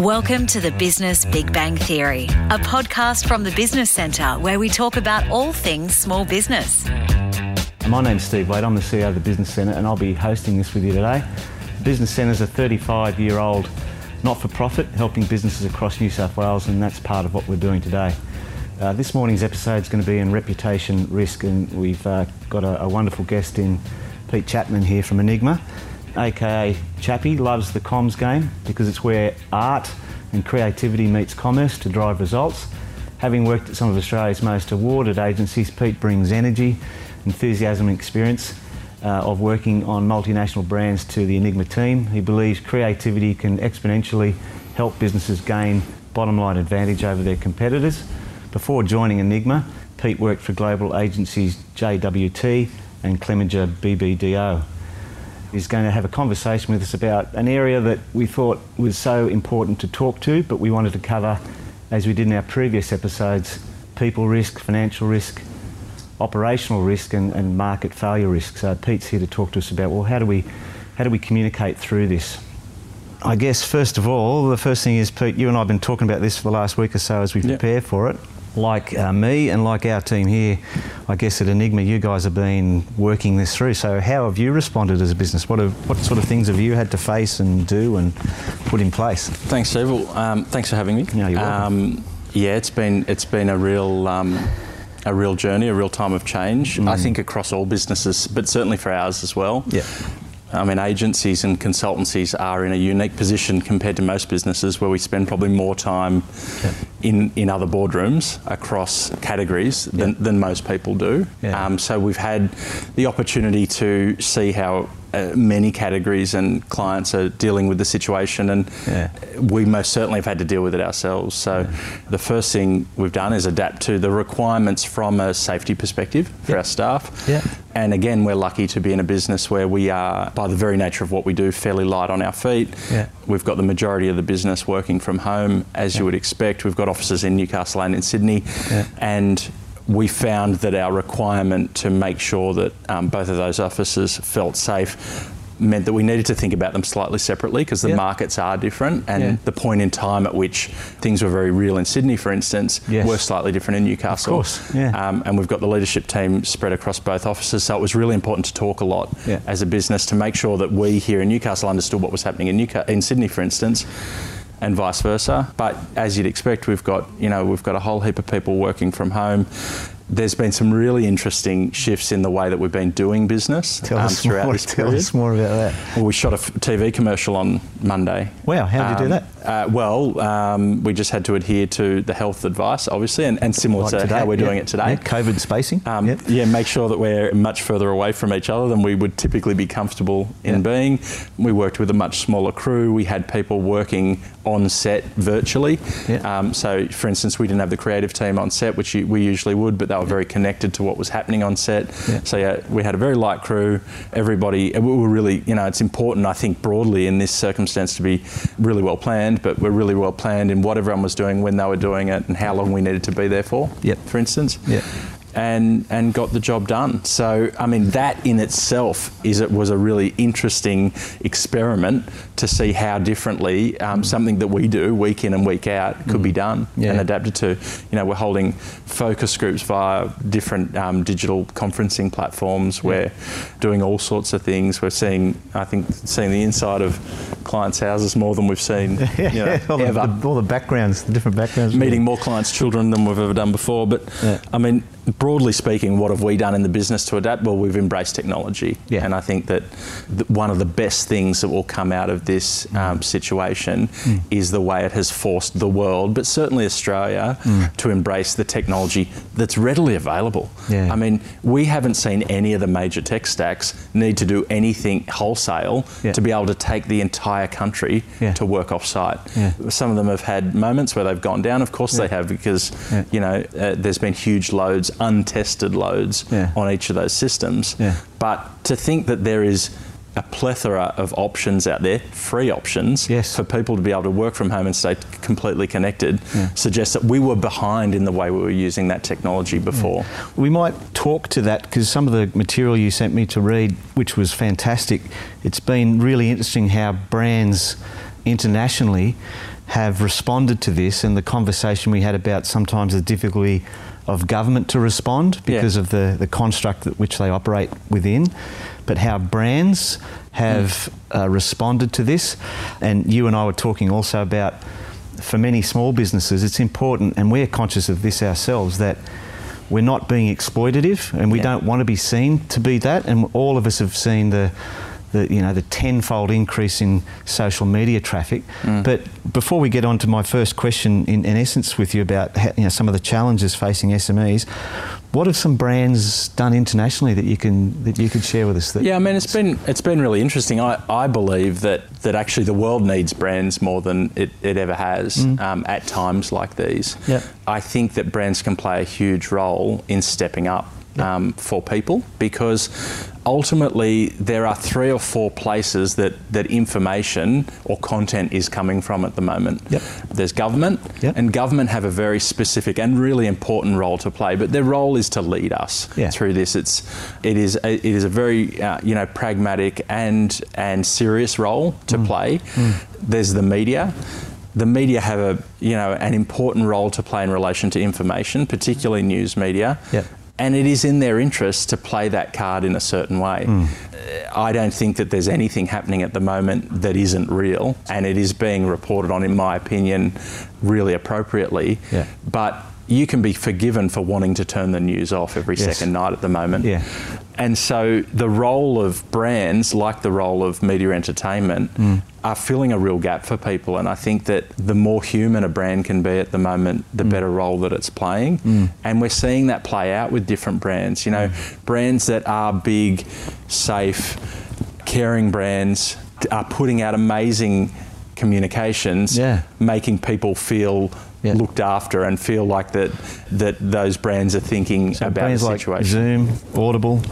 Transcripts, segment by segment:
Welcome to the Business Big Bang Theory, a podcast from the Business Centre where we talk about all things small business. My name's Steve Wade, I'm the CEO of the Business Centre, and I'll be hosting this with you today. The Business Centre is a 35 year old not for profit helping businesses across New South Wales, and that's part of what we're doing today. Uh, this morning's episode is going to be in reputation risk, and we've uh, got a, a wonderful guest in Pete Chapman here from Enigma aka Chappie, loves the comms game because it's where art and creativity meets commerce to drive results. Having worked at some of Australia's most awarded agencies, Pete brings energy, enthusiasm, and experience uh, of working on multinational brands to the Enigma team. He believes creativity can exponentially help businesses gain bottom line advantage over their competitors. Before joining Enigma, Pete worked for global agencies JWT and Clemenger BBDO is going to have a conversation with us about an area that we thought was so important to talk to, but we wanted to cover, as we did in our previous episodes, people risk, financial risk, operational risk, and, and market failure risk. So Pete's here to talk to us about well, how do we how do we communicate through this? I guess first of all, the first thing is Pete, you and I have been talking about this for the last week or so as we prepare yep. for it like uh, me and like our team here, I guess at Enigma, you guys have been working this through. So, how have you responded as a business? What, have, what sort of things have you had to face and do and put in place? Thanks, Steve. Well, um, thanks for having me. Yeah, you're welcome. Um, yeah, it's been it's been a real. Um, a real journey, a real time of change. Mm. I think across all businesses, but certainly for ours as well. Yeah. I mean, agencies and consultancies are in a unique position compared to most businesses where we spend probably more time yeah. in, in other boardrooms across categories than, yeah. than most people do. Yeah. Um, so we've had the opportunity to see how uh, many categories and clients are dealing with the situation, and yeah. we most certainly have had to deal with it ourselves. So, yeah. the first thing we've done is adapt to the requirements from a safety perspective for yeah. our staff. Yeah. And again, we're lucky to be in a business where we are, by the very nature of what we do, fairly light on our feet. Yeah. We've got the majority of the business working from home, as you would expect. We've got offices in Newcastle and in Sydney, and we found that our requirement to make sure that um, both of those officers felt safe meant that we needed to think about them slightly separately because the yep. markets are different and yeah. the point in time at which things were very real in Sydney, for instance, yes. were slightly different in Newcastle. Of course, yeah. Um, and we've got the leadership team spread across both offices, so it was really important to talk a lot yeah. as a business to make sure that we here in Newcastle understood what was happening in, Newcastle, in Sydney, for instance and vice versa. But as you'd expect, we've got you know we've got a whole heap of people working from home. There's been some really interesting shifts in the way that we've been doing business tell um, throughout more, this tell us more about that. Well, we shot a TV commercial on Monday. Wow, how did um, you do that? Uh, well, um, we just had to adhere to the health advice, obviously, and, and similar like to today, how we're yeah. doing it today. Yeah, COVID spacing. Um, yep. Yeah, make sure that we're much further away from each other than we would typically be comfortable in being. We worked with a much smaller crew. We had people working on set virtually. Um, so, for instance, we didn't have the creative team on set, which we usually would, but they were very connected to what was happening on set. So, yeah, we had a very light crew. Everybody, we were really, you know, it's important, I think, broadly in this circumstance to be really well planned, but we're really well planned in what everyone was doing, when they were doing it, and how long we needed to be there for. Yep. For instance. Yep and and got the job done. So I mean that in itself is it was a really interesting experiment to see how differently um, something that we do week in and week out could Mm. be done Yeah. and adapted to. You know, we're holding focus groups via different um, digital conferencing platforms. We're doing all sorts of things. We're seeing, I think, seeing the inside of clients' houses more than we've seen you know, all, the, the- all the backgrounds, the different backgrounds. Meeting more clients' children than we've ever done before. But Yeah. I mean, broadly speaking, what have we done in the business to adapt? Well, we've embraced technology. Yeah. And I think that th- one of the best things that will come out of this um, situation Mm. is the way it has forced the world, but certainly Australia, Mm. to embrace the technology that's readily available. Yeah. I mean, we haven't seen any of the major tech stacks need to do anything wholesale Yeah. to be able to take the entire country Yeah. to work off-site. Yeah. Some of them have had moments where they've gone down. Of course they have because, you know, uh, there's been huge loads, untested loads Yeah. on each of those systems. Yeah. But to think that there is a plethora of options out there, free options, Yes. for people to be able to work from home and stay completely connected, Yeah. suggests that we were behind in the way we were using that technology before. We might talk to that because some of the material you sent me to read, which was fantastic, it's been really interesting how brands internationally have responded to this and the conversation we had about sometimes the difficulty of government to respond because Yeah. of the, the construct that which they operate within, but how brands have uh, responded to this. And you and I were talking also about for many small businesses, it's important, and we're conscious of this ourselves, that we're not being exploitative and we Yeah. don't want to be seen to be that. And all of us have seen the the you know the tenfold increase in social media traffic. But before we get on to my first question, in, in essence, with you about how, you know some of the challenges facing SMEs, what have some brands done internationally that you can that you could share with us? That Yeah, I mean, it's been it's been really interesting. I, I believe that that actually the world needs brands more than it, it ever has um, at times like these. Yep. I think that brands can play a huge role in stepping up um, for people because ultimately there are three or four places that, that information or content is coming from at the moment. Yep. There's government, Yep. and government have a very specific and really important role to play, but their role is to lead us Yeah. through this. It's it is a, it is a very uh, you know pragmatic and and serious role to Mm. play. There's the media. The media have a you know an important role to play in relation to information, particularly news media. Yep. And it is in their interest to play that card in a certain way. Mm. I don't think that there's anything happening at the moment that isn't real, and it is being reported on, in my opinion, really appropriately. Yeah. But you can be forgiven for wanting to turn the news off every Yes. second night at the moment. Yeah. And so the role of brands, like the role of media entertainment, Mm. are filling a real gap for people. And I think that the more human a brand can be at the moment, the Mm. better role that it's playing. And we're seeing that play out with different brands. You know, Mm. brands that are big, safe, caring brands are putting out amazing communications, Yeah. making people feel Yeah. looked after and feel like that that those brands are thinking So about brands the like situation. Zoom, Audible,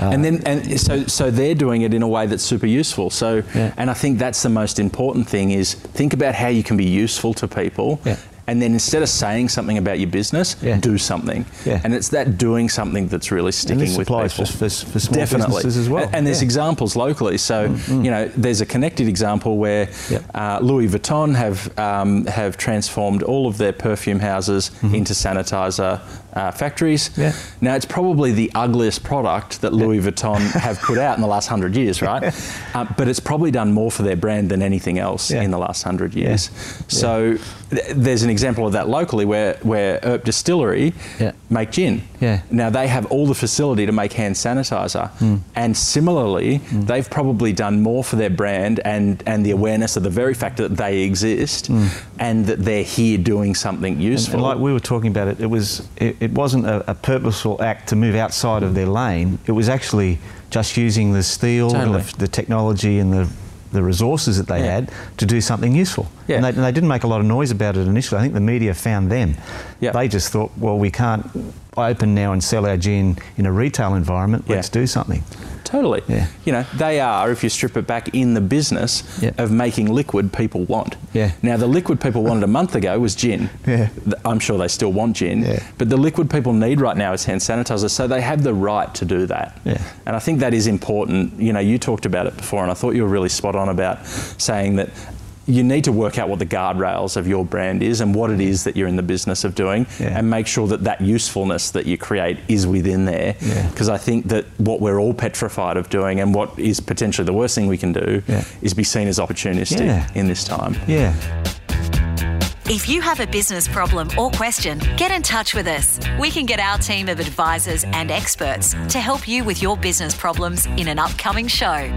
uh, and then and so so they're doing it in a way that's super useful. So Yeah. and I think that's the most important thing is think about how you can be useful to people. Yeah. And then instead of saying something about your business, Yeah. do something. Yeah. And it's that doing something that's really and sticking this with applies people. for, for, for small Definitely. businesses as well. And, and there's Yeah. examples locally. So, you know, there's a connected example where Yep. uh, Louis Vuitton have um, have transformed all of their perfume houses into sanitizer uh, factories. Mm-hmm. Yeah. Now, it's probably the ugliest product that Louis Vuitton have put out in the last hundred years, right? Uh, but it's probably done more for their brand than anything else in the last hundred years. So, there's an example of that locally where where Earp Distillery Yeah. make gin. Yeah. Now they have all the facility to make hand sanitizer, Hmm. and similarly, they've probably done more for their brand and and the awareness of the very fact that they exist and that they're here doing something Hmm. And, useful. and like we were talking about it, it was it, it wasn't a, a purposeful act to move outside of their lane. It was actually just using the steel, Totally. the, the technology, and the the resources that they Yeah. had to do something useful. Yeah. And, they, and they didn't make a lot of noise about it initially. I think the media found them. Yeah. They just thought, well, we can't open now and sell our gin in a retail environment. Yeah. Let's do something. Totally. Yeah. You know, they are, if you strip it back, in the business Yeah. of making liquid people want. Yeah. Now, the liquid people wanted a month ago was gin. Yeah. I'm sure they still want gin. Yeah. But the liquid people need right now is hand sanitizer, so they have the right to do that. Yeah. And I think that is important. You know, you talked about it before, and I thought you were really spot on about saying that you need to work out what the guardrails of your brand is and what it is that you're in the business of doing Yeah. and make sure that that usefulness that you create is within there Yeah. because I think that what we're all petrified of doing and what is potentially the worst thing we can do Yeah. is be seen as opportunistic Yeah. in this time. Yeah. If you have a business problem or question, get in touch with us. We can get our team of advisors and experts to help you with your business problems in an upcoming show.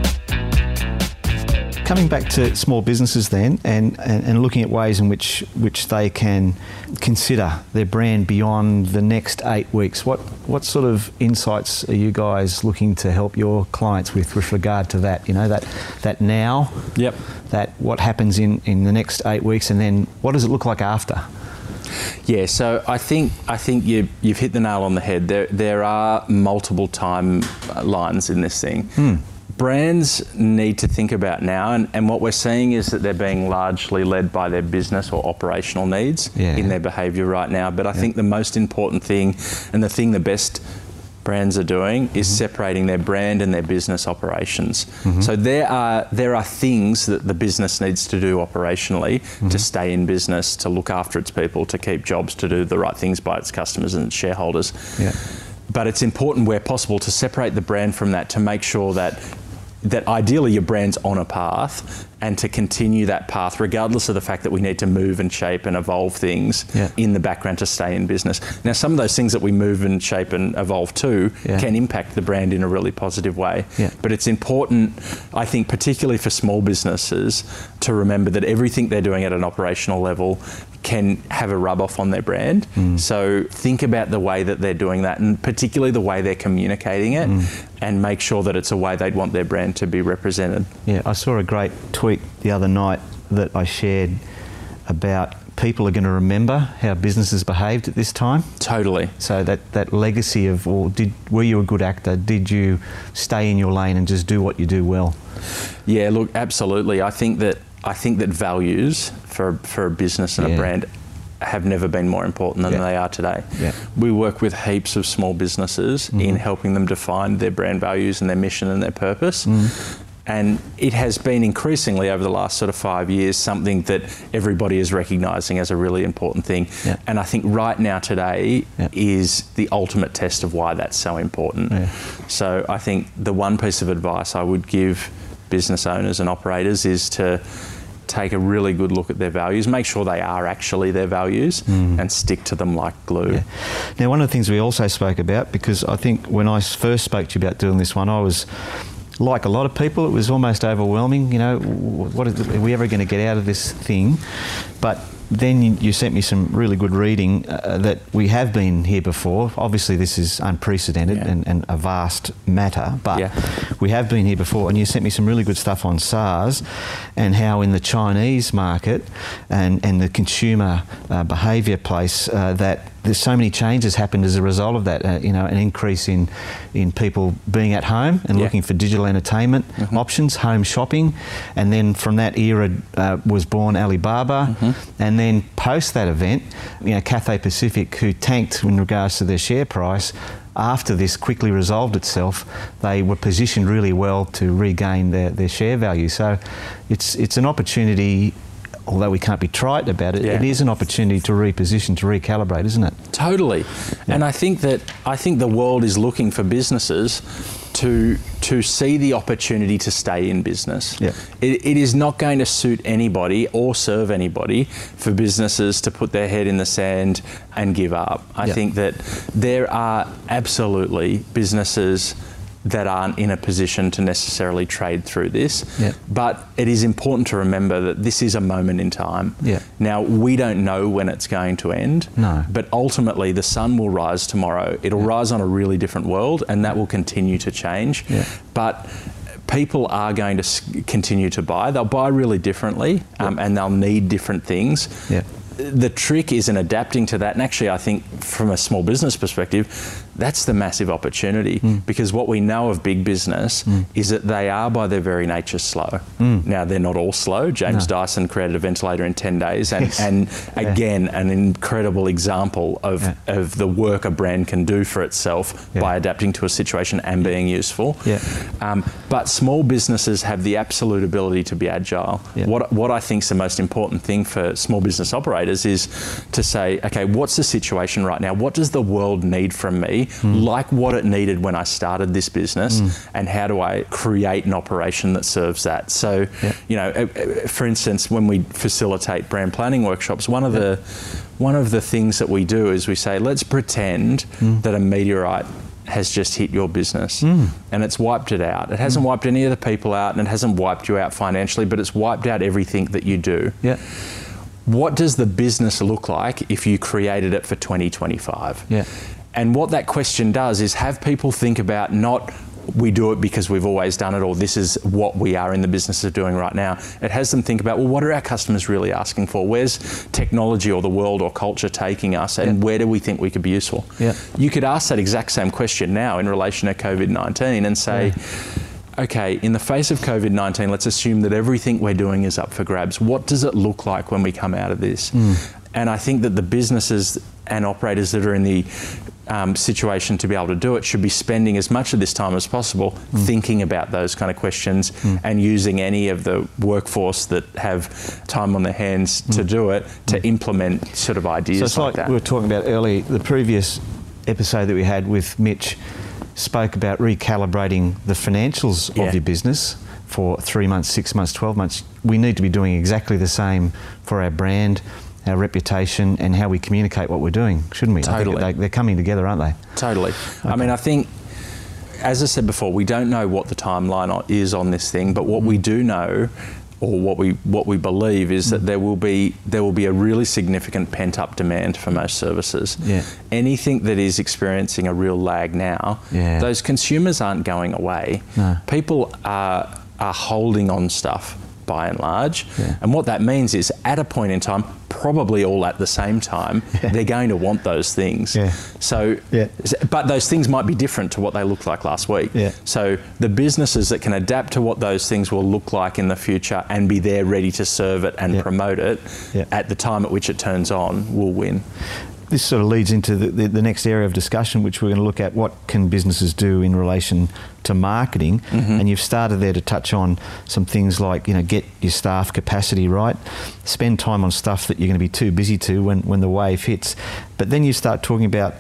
Coming back to small businesses then and, and, and looking at ways in which, which they can consider their brand beyond the next eight weeks, what, what sort of insights are you guys looking to help your clients with with regard to that? You know, that, that now, Yep. that what happens in, in the next eight weeks and then what does it look like after? Yeah, so I think I think you you've hit the nail on the head. There there are multiple time lines in this thing. Hmm. Brands need to think about now, and, and what we're seeing is that they're being largely led by their business or operational needs Yeah. in their behaviour right now. But I think the most important thing, and the thing the best brands are doing is mm-hmm. separating their brand and their business operations. Mm-hmm. So there are there are things that the business needs to do operationally to mm-hmm. stay in business, to look after its people, to keep jobs, to do the right things by its customers and its shareholders. Yeah. But it's important where possible to separate the brand from that to make sure that that ideally your brand's on a path and to continue that path regardless of the fact that we need to move and shape and evolve things Yeah. in the background to stay in business. Now some of those things that we move and shape and evolve to Yeah. can impact the brand in a really positive way. Yeah. But it's important I think particularly for small businesses to remember that everything they're doing at an operational level can have a rub off on their brand. Mm. So think about the way that they're doing that and particularly the way they're communicating it Mm. and make sure that it's a way they'd want their brand to be represented. Yeah, I saw a great tweet the other night that I shared about people are going to remember how businesses behaved at this time. Totally. So that, that legacy of, well, did were you a good actor? Did you stay in your lane and just do what you do well? Yeah, look, absolutely. I think that I think that values for for a business and Yeah. a brand have never been more important than Yeah. they are today. Yeah. We work with heaps of small businesses mm-hmm. in helping them define their brand values and their mission and their purpose. Mm-hmm. And it has been increasingly over the last sort of five years something that everybody is recognising as a really important thing. Yeah. And I think right now today Yeah. is the ultimate test of why that's so important. Yeah. So I think the one piece of advice I would give business owners and operators is to take a really good look at their values, make sure they are actually their values, and stick to them like glue. Mm. Yeah. Now, one of the things we also spoke about, because I think when I first spoke to you about doing this one, I was like a lot of people, it was almost overwhelming. You know, what is, are we ever going to get out of this thing? But then you, sent me some really good reading uh, that we have been here before. Obviously, this is unprecedented Yeah. and, and a vast matter, but Yeah. we have been here before. And you sent me some really good stuff on SARS and how in the Chinese market and, and the consumer uh, behaviour place uh, that there's so many changes happened as a result of that. Uh, you know, an increase in in people being at home and Yeah. Mm-hmm. looking for digital entertainment options, home shopping, and then from that era uh, was born Alibaba, Mm-hmm. and then post that event, you know, Cathay Pacific, who tanked in regards to their share price. After this quickly resolved itself, they were positioned really well to regain their, their share value. So it's, it's an opportunity, although we can't be trite about it, Yeah. it is an opportunity to reposition, to recalibrate, isn't it? Totally. And I think that I think the world is looking for businesses to to see the opportunity to stay in business. Yeah. It, it is not going to suit anybody or serve anybody for businesses to put their head in the sand and give up. I Yeah. think that there are absolutely businesses that aren't in a position to necessarily trade through this. Yeah. But it is important to remember that this is a moment in time. Yeah. Now, we don't know when it's going to end. No. But ultimately, the sun will rise tomorrow. It'll rise on a really different world, and that will continue to change. Yeah. But people are going to continue to buy. They'll buy really differently, um, and they'll need different things. Yeah. The trick is in adapting to that. And actually, I think from a small business perspective, that's the massive opportunity Hmm. because what we know of big business is that they are, by their very nature, slow. Now, they're not all slow. James. No. Dyson created a ventilator in 10 days, and, Yes. and Yeah. again, an incredible example of, Yeah. of the work a brand can do for itself Yeah. by adapting to a situation and being useful. Um, but small businesses have the absolute ability to be agile. What, what I think is the most important thing for small business operators is to say, okay, what's the situation right now? What does the world need from me? Hmm. Like what it needed when I started this business, and how do I create an operation that serves that? So, Yeah. you know, uh, uh, for instance, when we facilitate brand planning workshops, one of the one of the things that we do is we say, let's pretend Hmm. that a meteorite has just hit your business Hmm. and it's wiped it out. It hasn't wiped any of the people out and it hasn't wiped you out financially, but it's wiped out everything that you do. Yeah. What does the business look like if you created it for 2025? Yeah. And what that question does is have people think about not we do it because we've always done it or this is what we are in the business of doing right now. It has them think about well what are our customers really asking for? Where's technology or the world or culture taking us and Yeah. where do we think we could be useful? Yeah. You could ask that exact same question now in relation to COVID-19 and say okay, in the face of COVID 19, let's assume that everything we're doing is up for grabs. What does it look like when we come out of this? Hmm. And I think that the businesses and operators that are in the um, situation to be able to do it should be spending as much of this time as possible Mm. thinking about those kind of questions and using any of the workforce that have time on their hands to do it to implement sort of ideas Mm. So it's like, that. we were talking about earlier, the previous episode that we had with Mitch spoke about recalibrating the financials Yeah. of your business for three months, six months, 12 months. We need to be doing exactly the same for our brand, our reputation, and how we communicate what we're doing, shouldn't we? I Totally. think they, they're coming together, aren't they? Totally. I mean, I think, as I said before, we don't know what the timeline is on this thing, but what Mm. we do know, or what we what we believe, is Mm. that there will be there will be a really significant pent up demand for most services. Yeah. Anything that is experiencing a real lag now, Yeah. those consumers aren't going away. No. People are are holding on stuff by and large, Yeah. and what that means is at a point in time, probably all at the same time, Yeah. they're going to want those things. Yeah. So, but those things might be different to what they looked like last week. So the businesses that can adapt to what those things will look like in the future and be there ready to serve it and promote it at the time at which it turns on will win. This sort of leads into the, the, the next area of discussion, which we're going to look at what can businesses do in relation to marketing. Mm-hmm. And you've started there to touch on some things like, you know, get your staff capacity right, spend time on stuff that you're going to be too busy to when, when the wave hits. But then you start talking about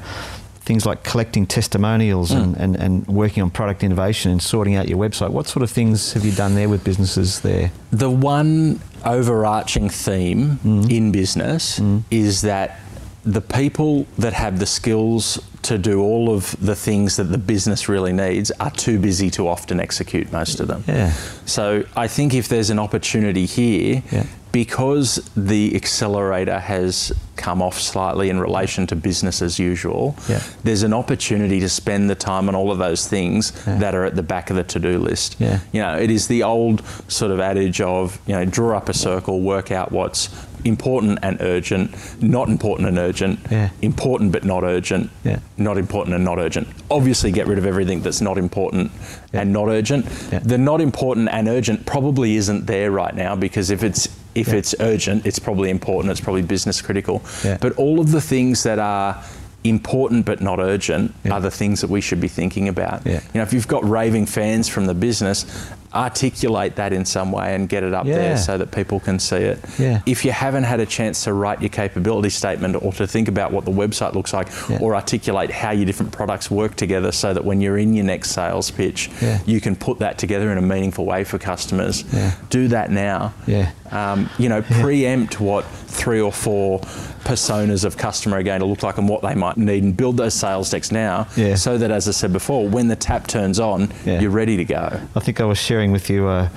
things like collecting testimonials mm. and, and, and working on product innovation and sorting out your website. What sort of things have you done there with businesses there? The one overarching theme mm. in business mm. is that the people that have the skills to do all of the things that the business really needs are too busy to often execute most of them. Yeah. So I think if there's an opportunity here, Yeah. because the accelerator has come off slightly in relation to business as usual, Yeah. there's an opportunity to spend the time on all of those things Yeah. that are at the back of the to-do list. Yeah. You know, it is the old sort of adage of, you know, draw up a circle, work out what's important and urgent, not important and urgent, important but not urgent, Yeah. Not important and not urgent. Obviously, get rid of everything that's not important Yeah. and not urgent. Yeah. The not important and urgent probably isn't there right now because if it's if Yeah. it's urgent, it's probably important. It's probably business critical. But all of the things that are important but not urgent are the things that we should be thinking about. You know, if you've got raving fans from the business, articulate that in some way and get it up Yeah. there so that people can see it. Yeah. If you haven't had a chance to write your capability statement or to think about what the website looks like Yeah. or articulate how your different products work together so that when you're in your next sales pitch, you can put that together in a meaningful way for customers. Do that now. Yeah. Um, you know, preempt what three or four personas of customer are going to look like and what they might need and build those sales decks now so that, as I said before, when the tap turns on, you're ready to go. I think I was sharing with you uh,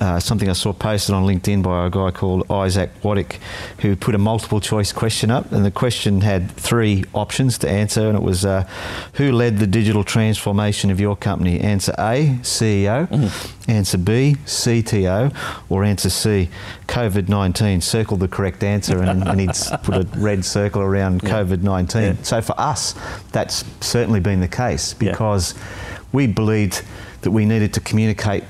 uh, something I saw posted on LinkedIn by a guy called Isaac Waddick, who put a multiple choice question up, and the question had three options to answer, and it was uh, who led the digital transformation of your company? Answer A, CEO. Answer B, CTO, or answer C, COVID 19. Circle the correct answer, and, and he'd put a red circle around COVID 19. Yeah. So for us, that's certainly been the case Yeah. because we believed that we needed to communicate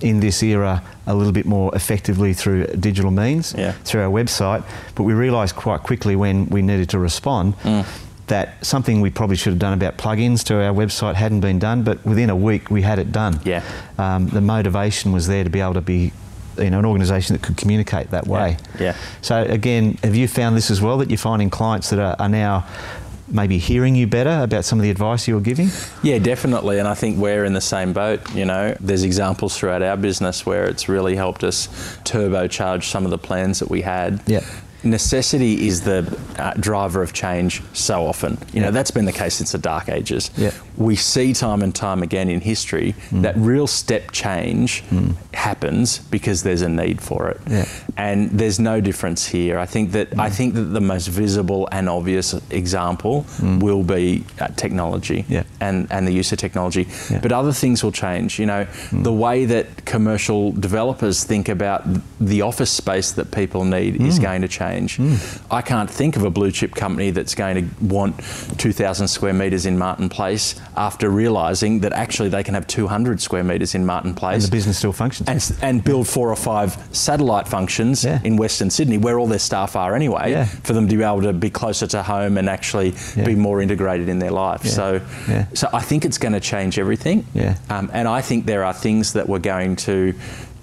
in this era a little bit more effectively through digital means, Yeah. through our website. But we realised quite quickly when we needed to respond Mm. that something we probably should have done about plugins to our website hadn't been done, but within a week we had it done. Yeah. Um, the motivation was there to be able to be you know, an organisation that could communicate that way. Yeah. So again, have you found this as well that you're finding clients that are, are now maybe hearing you better about some of the advice you're giving? Yeah, definitely. And I think we're in the same boat. You know, there's examples throughout our business where it's really helped us turbocharge some of the plans that we had. Yeah. Necessity is the uh, driver of change so often. You know, that's been the case since the dark ages. Yeah. We see time and time again in history Mm. that real step change happens because there's a need for it. Yeah. And there's no difference here. I think that I think that the most visible and obvious example will be uh, technology Mm. Yeah. and, and the use of technology. Yeah. But other things will change. You know, the way that commercial developers think about the office space that people need is going to change. Change. I can't think of a blue chip company that's going to want 2,000 square metres in Martin Place after realising that actually they can have 200 square metres in Martin Place. And the business still functions. And, and build four or five satellite functions Yeah. in Western Sydney, where all their staff are anyway, Yeah. for them to be able to be closer to home and actually Yeah. be more integrated in their life. So, so I think it's going to change everything. Yeah. Um, and I think there are things that we're going to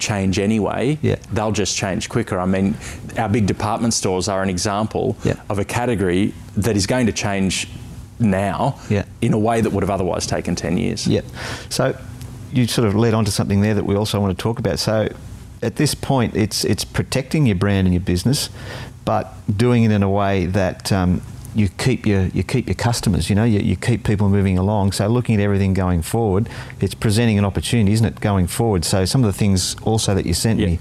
change anyway. Yeah. They'll just change quicker. I mean, our big department stores are an example Yeah. of a category that is going to change now Yeah. in a way that would have otherwise taken 10 years. Yeah. So you sort of led on to something there that we also want to talk about. So at this point, it's it's protecting your brand and your business, but doing it in a way that um, you keep your you keep your customers. You know, you, you keep people moving along. So looking at everything going forward, it's presenting an opportunity, isn't it, going forward? So some of the things also that you sent Yeah. me,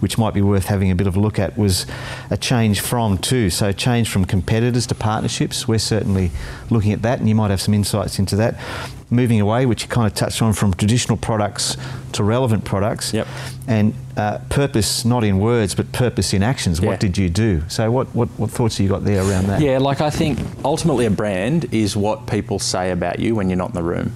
which might be worth having a bit of a look at, was a change from to. So change from competitors to partnerships. We're certainly looking at that, and you might have some insights into that. Moving away, which you kind of touched on, from traditional products to relevant products. Yep. And uh, purpose, not in words, but purpose in actions. Yeah. What did you do? So what, what, what thoughts have you got there around that? Yeah, like I think ultimately a brand is what people say about you when you're not in the room.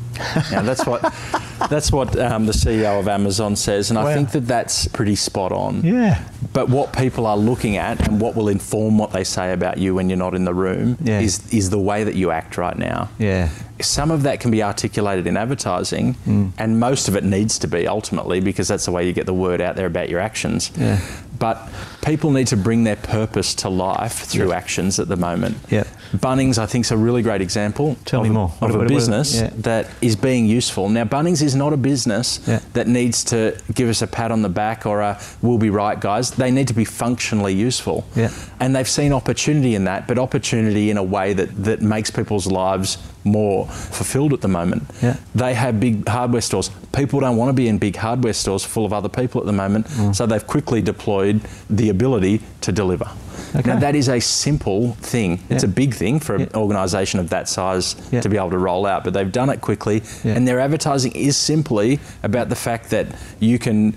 Now that's what that's what um, the CEO of Amazon says, and Wow. I think that that's pretty spot on. Yeah. But what people are looking at and what will inform what they say about you when you're not in the room Yeah. is is the way that you act right now. Yeah. Some of that can be articulated in advertising, Mm. and most of it needs to be ultimately because that's the way you get the word out there about your actions. Yeah. But people need to bring their purpose to life through actions at the moment. Yeah. Bunnings, I think, is a really great example Tell of, me a- more. of a business yeah. that is being useful. Now, Bunnings is not a business Yeah. that needs to give us a pat on the back or a "we'll be right, guys." They need to be functionally useful. Yeah. And they've seen opportunity in that, but opportunity in a way that, that makes people's lives more fulfilled at the moment. Yeah. They have big hardware stores. People don't want to be in big hardware stores full of other people at the moment, Mm. so they've quickly deployed the ability to deliver. Okay. Now, that is a simple thing. It's Yeah. a big thing for an Yeah. organisation of that size Yeah. to be able to roll out, but they've done it quickly, and their advertising is simply about the fact that you can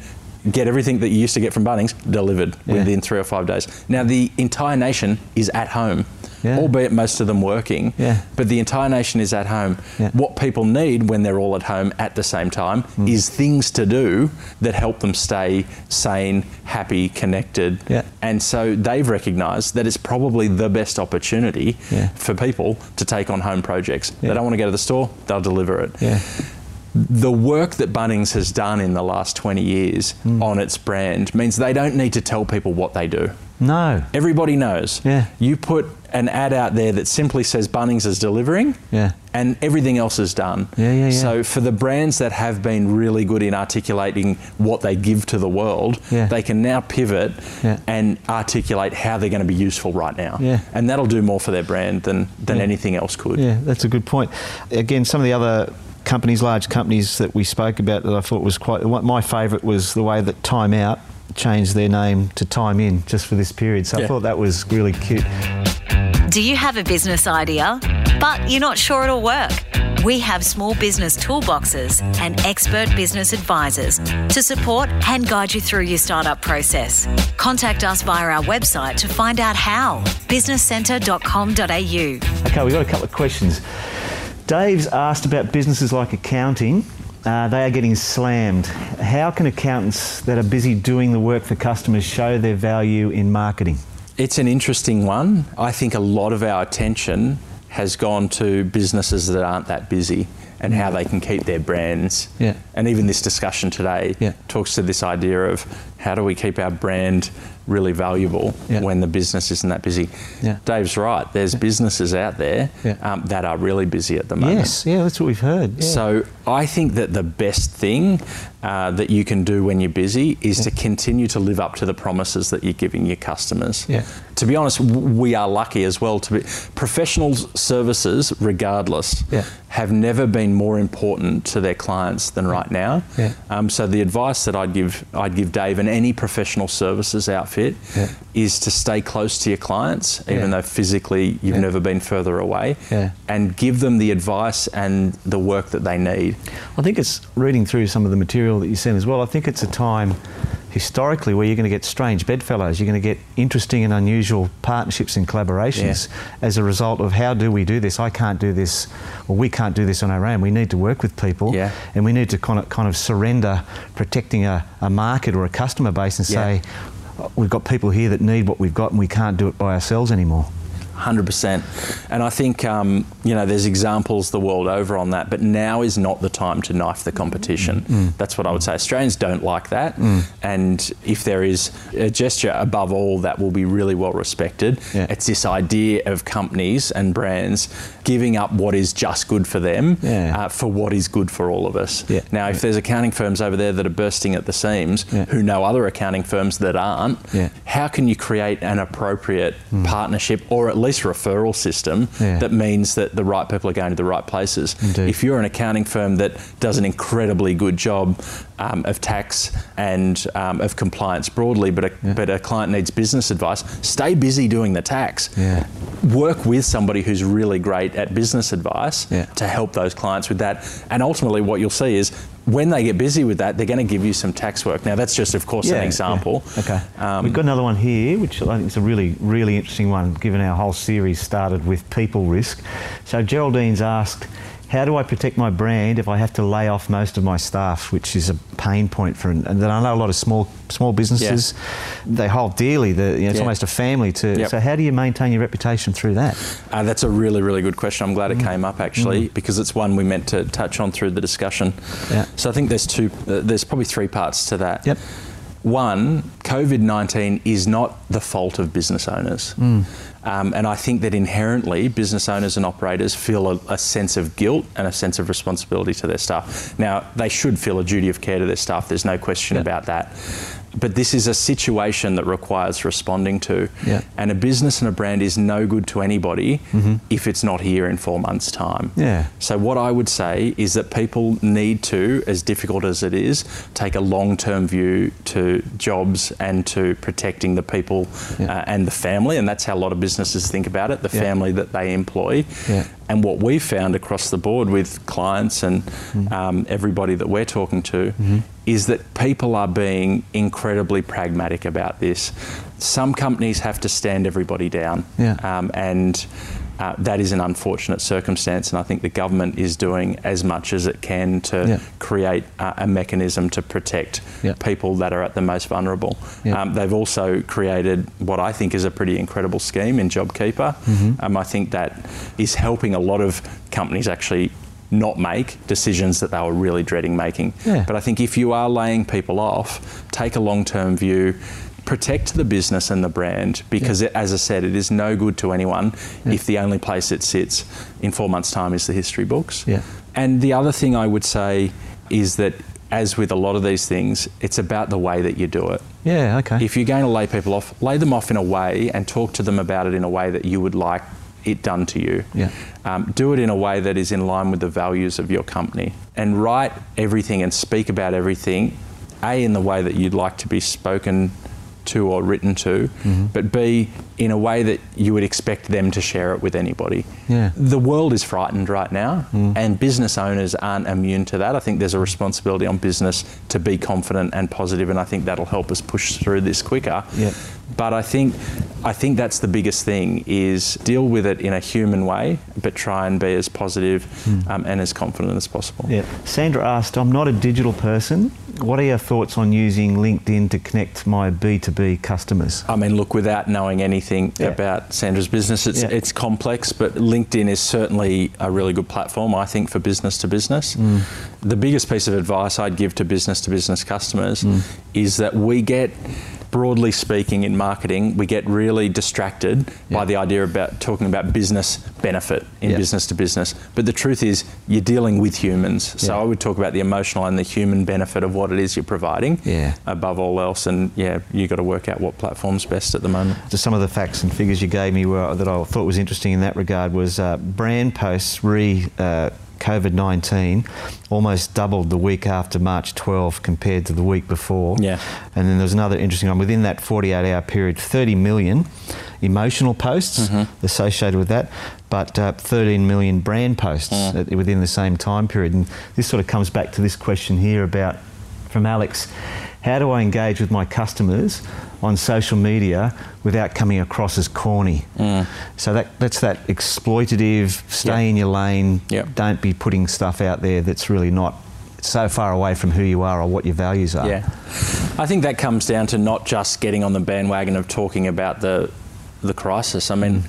get everything that you used to get from Bunnings delivered within three or five days. Now, the entire nation is at home. Yeah. Albeit most of them working, Yeah. but the entire nation is at home. Yeah. What people need when they're all at home at the same time Mm. is things to do that help them stay sane, happy, connected. Yeah. And so they've recognised that it's probably the best opportunity Yeah. for people to take on home projects. They don't want to go to the store, they'll deliver it. Yeah. The work that Bunnings has done in the last 20 years Hmm. on its brand means they don't need to tell people what they do. No. Everybody knows. Yeah. You put an ad out there that simply says Bunnings is delivering. Yeah. And everything else is done. Yeah, yeah, yeah. So for the brands that have been really good in articulating what they give to the world, Yeah. they can now pivot Yeah. and articulate how they're going to be useful right now. Yeah. And that'll do more for their brand than, than Yeah. anything else could. Yeah, that's a good point. Again, some of the other companies, large companies that we spoke about that I thought was quite. My favourite was the way that Time Out changed their name to Time In just for this period. So I thought that was really cute. Do you have a business idea, but you're not sure it'll work? We have small business toolboxes and expert business advisors to support and guide you through your startup process. Contact us via our website to find out how businesscentre.com.au. Okay, we've got a couple of questions. Dave's asked about businesses like accounting. Uh, they are getting slammed. How can accountants that are busy doing the work for customers show their value in marketing? It's an interesting one. I think a lot of our attention has gone to businesses that aren't that busy and how they can keep their brands. Yeah. And even this discussion today Yeah. talks to this idea of how do we keep our brand really valuable Yeah. when the business isn't that busy. Yeah. Dave's right. There's businesses out there um, that are really busy at the moment. Yes, yeah, that's what we've heard. So I think that the best thing uh, that you can do when you're busy is to continue to live up to the promises that you're giving your customers. Yeah. To be honest, we are lucky as well to be professional services, regardless, Yeah. have never been more important to their clients than right now. Yeah. Um, so the advice that I'd give I'd give Dave and any professional services outfit Yeah. is to stay close to your clients, even Yeah. though physically you've Yeah. never been further away, Yeah. and give them the advice and the work that they need. I think it's reading through some of the material that you sent as well. I think it's a time historically where you're going to get strange bedfellows, you're going to get interesting and unusual partnerships and collaborations Yeah. as a result of how do we do this? I can't do this, or we can't do this on our own. We need to work with people, Yeah. and we need to kind of, kind of surrender protecting a, a market or a customer base and Yeah. say, we've got people here that need what we've got, and we can't do it by ourselves anymore. Hundred percent, and I think um, you know there's examples the world over on that. But now is not the time to knife the competition. Mm. That's what I would say. Australians don't like that, and if there is a gesture above all that will be really well respected, Yeah. it's this idea of companies and brands giving up what is just good for them Yeah. uh, for what is good for all of us. Yeah. Now, if there's accounting firms over there that are bursting at the seams, who know other accounting firms that aren't, how can you create an appropriate partnership or at least referral system Yeah. that means that the right people are going to the right places? Indeed. If you're an accounting firm that does an incredibly good job um, of tax and um, of compliance broadly, but a, but a client needs business advice, stay busy doing the tax. Yeah. Work with somebody who's really great at business advice Yeah. to help those clients with that. And ultimately, what you'll see is when they get busy with that, they're going to give you some tax work. Now, that's just, of course, an example. yeah. Okay. Um, We've got another one here, which I think is a really, really interesting one, given our whole series started with people risk. So Geraldine's asked, how do I protect my brand if I have to lay off most of my staff, which is a pain point for, and then I know a lot of small small businesses, they hold dearly. The, you know, it's Yeah. almost a family too. Yep. So how do you maintain your reputation through that? Uh, that's a really, really good question. I'm Mm. glad it came up actually because it's one we meant to touch on through the discussion. Yeah. So I think there's two. Uh, there's probably three parts to that. Yep. One, COVID 19 is not the fault of business owners. Um, and I think that inherently business owners and operators feel a, a sense of guilt and a sense of responsibility to their staff. Now, they should feel a duty of care to their staff, there's no question Yeah. about that. But this is a situation that requires responding to. Yeah. And a business and a brand is no good to anybody if it's not here in four months' time. Yeah. So, what I would say is that people need to, as difficult as it is, take a long term view to jobs and to protecting the people Yeah. uh, and the family. And that's how a lot of businesses think about it the Yeah. family that they employ. Yeah. And what we've found across the board with clients and Mm. um, everybody that we're talking to Mm-hmm. is that people are being incredibly pragmatic about this. Some companies have to stand everybody down. Yeah. Um, and uh, that is an unfortunate circumstance, and I think the government is doing as much as it can to Yeah. create uh, a mechanism to protect Yeah. people that are at the most vulnerable. Yeah. Um, they've also created what I think is a pretty incredible scheme in JobKeeper. Mm-hmm. Um, I think that is helping a lot of companies actually not make decisions that they were really dreading making. Yeah. But I think if you are laying people off, take a long term view. Protect the business and the brand because, it, as I said, it is no good to anyone if the only place it sits in four months' time is the history books. Yeah. And the other thing I would say is that, as with a lot of these things, it's about the way that you do it. Yeah. Okay. If you're going to lay people off, lay them off in a way and talk to them about it in a way that you would like it done to you. Yeah. Um, do it in a way that is in line with the values of your company and write everything and speak about everything, A, in the way that you'd like to be spoken to or written to, Mm-hmm. but B, in a way that you would expect them to share it with anybody. Yeah. Mm. The world is frightened right now, and business owners aren't immune to that. I think there's a responsibility on business to be confident and positive, and I think that'll help us push through this quicker. Yeah. But I think, I think that's the biggest thing: is deal with it in a human way, but try and be as positive, um, and as confident as possible. Yeah. Sandra asked, I'm not a digital person. What are your thoughts on using LinkedIn to connect my B2B customers? I mean, look, without knowing anything Yeah. about Sandra's business, it's, Yeah. it's complex, but LinkedIn is certainly a really good platform, I think, for business to business. Mm. The biggest piece of advice I'd give to business to business customers Mm. is that we get, broadly speaking, in marketing, we get really distracted by the idea about talking about business benefit in Yeah. business to business. But the truth is, you're dealing with humans. So Yeah. I would talk about the emotional and the human benefit of what it is you're providing Yeah. above all else. And yeah, you've got to work out what platform's best at the moment. Just some of the facts and figures you gave me were, that I thought was interesting in that regard was uh, brand posts re uh, COVID 19 almost doubled the week after March 12 compared to the week before. Yeah. And then there's another interesting one within that 48 hour period 30 million emotional posts Mm-hmm. associated with that, but uh, 13 million brand posts Mm. at- within the same time period. And this sort of comes back to this question here about from Alex. how do I engage with my customers on social media without coming across as corny? Mm. So that, that's that exploitative, stay Yep. in your lane, Yep. don't be putting stuff out there that's really not so far away from who you are or what your values are. Yeah, I think that comes down to not just getting on the bandwagon of talking about the the crisis. I mean,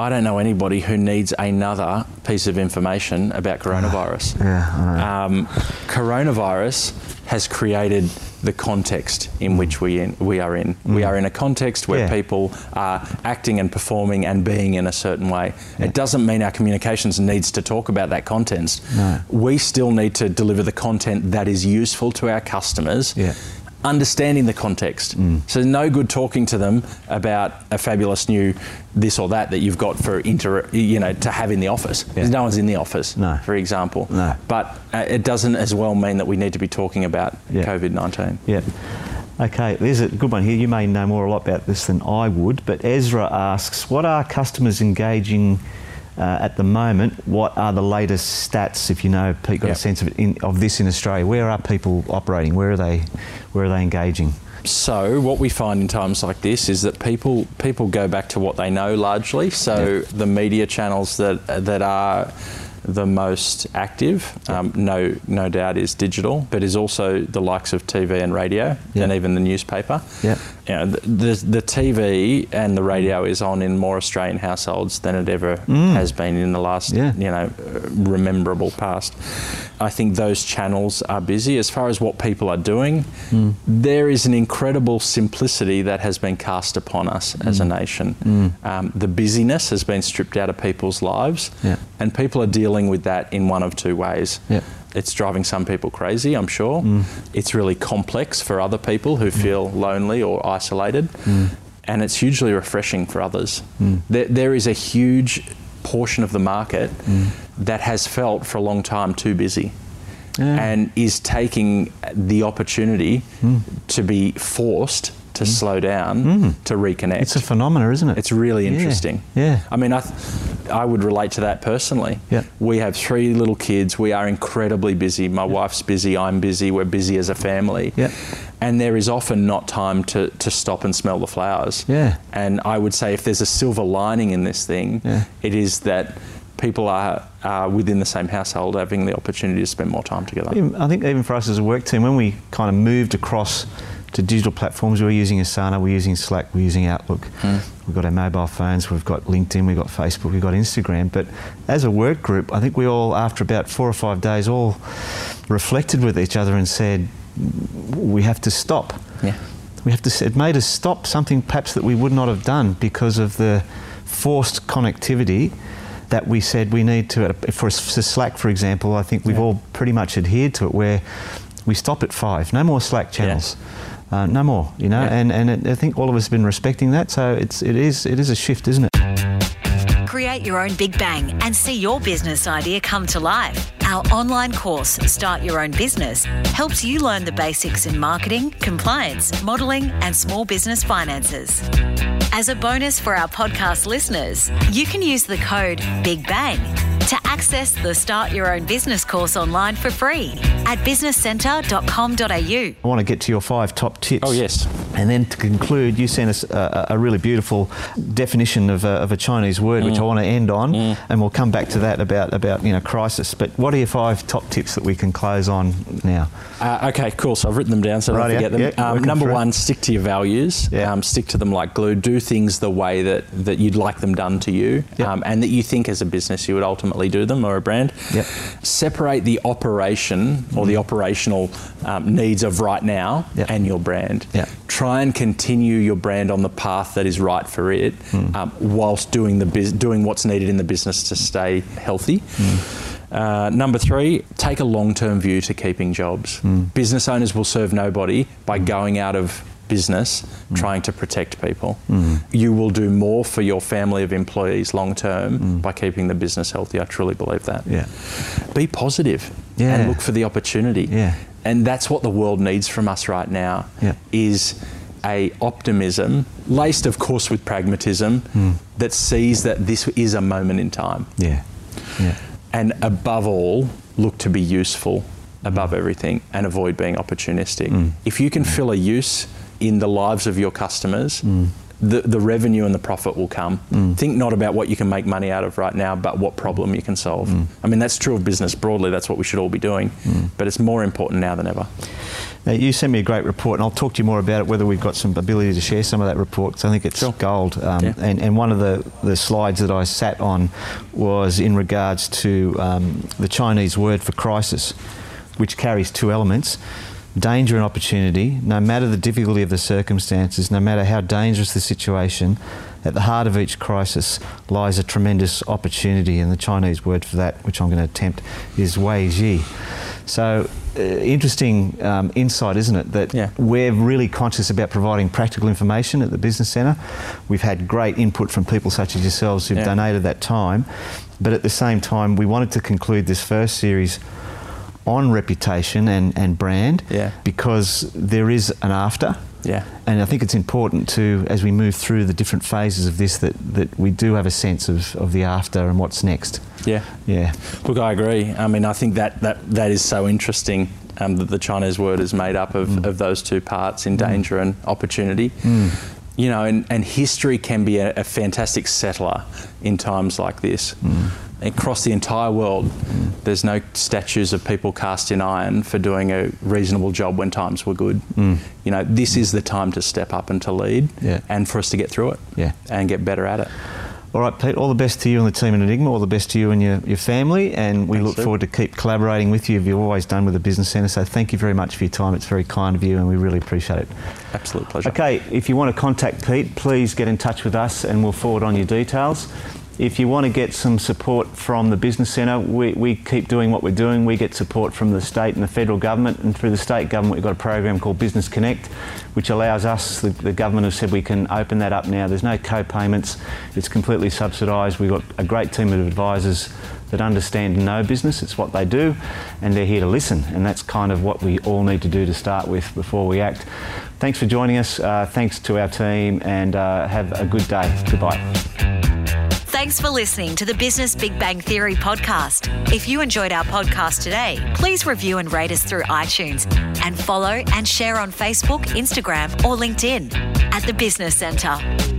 I don't know anybody who needs another piece of information about coronavirus. Yeah, I know. Um, coronavirus has created the context in which we in, we are in. We are in a context where Yeah. people are acting and performing and being in a certain way. It doesn't mean our communications needs to talk about that content. No. We still need to deliver the content that is useful to our customers. Yeah. Understanding the context. Mm. So, no good talking to them about a fabulous new this or that that you've got for inter, you know, to have in the office. Because no one's in the office, No. for example. No. But uh, it doesn't as well mean that we need to be talking about Yeah. COVID 19. Yeah. Okay, there's a good one here. You may know more a lot about this than I would, but Ezra asks, what are customers engaging uh, at the moment? What are the latest stats, if you know, Pete, got Yep. a sense of, in, of this in Australia? Where are people operating? Where are they, where are they engaging? So what we find in times like this is that people people go back to what they know largely. So the media channels that that are the most active, um, no no doubt, is digital, but is also the likes of TV and radio, Yeah. and even the newspaper. Yeah. You know, the, the TV and the radio is on in more Australian households than it ever has been in the last Yeah. you know rememberable past. I think those channels are busy. As far as what people are doing, Hmm. there is an incredible simplicity that has been cast upon us as a Hmm. nation. Um, the busyness has been stripped out of people's lives, Yeah. and people are dealing with that in one of two ways. Yeah. It's driving some people crazy, I'm sure. Hmm. It's really complex for other people who feel lonely or isolated. Hmm. And it's hugely refreshing for others. There, there is a huge portion of the market Hmm. that has felt for a long time too busy Yeah. and is taking the opportunity to be forced to mm. slow down mm. to reconnect. It's a phenomena, isn't it? It's really interesting. Yeah. I mean, I, th- I would relate to that personally. Yeah. We have three little kids. We are incredibly busy. My wife's busy. I'm busy. We're busy as a family. Yeah. And there is often not time to, to stop and smell the flowers. Yeah. And I would say if there's a silver lining in this thing, Yeah. it is that people are, are within the same household having the opportunity to spend more time together. I think even for us as a work team, when we kind of moved across to digital platforms, we were using Asana, we're using Slack, we're using Outlook. Hmm. We've got our mobile phones, we've got LinkedIn, we've got Facebook, we've got Instagram. But as a work group, I think we all, after about four or five days, all reflected with each other and said, we have to stop. Yeah. We have to. It made us stop something perhaps that we would not have done because of the forced connectivity that we said we need to. For Slack, for example, I think we've Yeah. all pretty much adhered to it, where we stop at five. No more Slack channels. Uh, no more. You know, Yeah. and and it, I think all of us have been respecting that. So it's it is it is a shift, isn't it? Create your own Big Bang and see your business idea come to life. Our online course, Start Your Own Business, helps you learn the basics in marketing, compliance, modelling, and small business finances. As a bonus for our podcast listeners, you can use the code Big Bang to access the Start Your Own Business course online for free at businesscentre.com.au. I want to get to your five top tips. Oh, yes. And then to conclude, you sent us a, a really beautiful definition of a, of a Chinese word, which mm. I want to end on, mm. and we'll come back to that about about you know crisis. But what are your five top tips that we can close on now? Uh, okay, cool. So I've written them down so I don't forget them. Yeah, um, number one, stick to your values. Yeah. Um, stick to them like glue. Do things the way that, that you'd like them done to you um, and that you think as a business you would ultimately do them or a brand. Yep. Separate the operation or the operational um, needs of right now and your brand. Yeah. Try and continue your brand on the path that is right for it Hmm. um, whilst doing, the bus- doing what's needed in the business to stay healthy. Uh, number three, take a long term view to keeping jobs. Hmm. Business owners will serve nobody by hmm. going out of business hmm. trying to protect people. You will do more for your family of employees long term by keeping the business healthy. I truly believe that. Yeah. Be positive Yeah. and look for the opportunity. Yeah. And that's what the world needs from us right now Yeah. is a optimism laced of course with pragmatism that sees that this is a moment in time Yeah. Yeah. And above all, look to be useful above everything and avoid being opportunistic. Mm. If you can fill a use in the lives of your customers, Mm. the, the revenue and the profit will come. Think not about what you can make money out of right now, but what problem you can solve. Mm. I mean, that's true of business broadly, that's what we should all be doing, but it's more important now than ever. Now, you sent me a great report, and I'll talk to you more about it, whether we've got some ability to share some of that report because I think it's Sure. gold. Um, Yeah. and, and one of the, the slides that I sat on was in regards to um, the Chinese word for crisis, which carries two elements danger and opportunity. No matter the difficulty of the circumstances, no matter how dangerous the situation, at the heart of each crisis lies a tremendous opportunity, and the Chinese word for that, which I'm going to attempt, is Wei Ji. So, uh, interesting um, insight, isn't it? That Yeah. we're really conscious about providing practical information at the Business Centre. We've had great input from people such as yourselves who've Yeah. donated that time, but at the same time, we wanted to conclude this first series on reputation and, and brand Yeah. because there is an after. Yeah. And I think it's important to, as we move through the different phases of this, that, that we do have a sense of, of the after and what's next. Yeah. Yeah. Look, I agree. I mean, I think that that, that is so interesting um, that the Chinese word is made up of, mm. of those two parts in mm. danger and opportunity. Mm. You know, and, and history can be a, a fantastic settler in times like this. Across the entire world, there's no statues of people cast in iron for doing a reasonable job when times were good. You know, this is the time to step up and to lead Yeah. and for us to get through it Yeah. and get better at it. All right, Pete, all the best to you and the team at Enigma, all the best to you and your, your family, and we Thanks, look Steve. forward to keep collaborating with you you've always done with the Business Centre. So thank you very much for your time. It's very kind of you and we really appreciate it. Absolute pleasure. Okay, if you want to contact Pete, please get in touch with us and we'll forward on your details. If you want to get some support from the Business Centre, we, we keep doing what we're doing. We get support from the state and the federal government, and through the state government, we've got a program called Business Connect, which allows us, the, the government has said we can open that up now. There's no co payments, it's completely subsidised. We've got a great team of advisors that understand and know business, it's what they do, and they're here to listen, and that's kind of what we all need to do to start with before we act. Thanks for joining us, uh, thanks to our team, and uh, have a good day. Goodbye. Thanks for listening to the Business Big Bang Theory podcast. If you enjoyed our podcast today, please review and rate us through iTunes and follow and share on Facebook, Instagram, or LinkedIn at the Business Centre.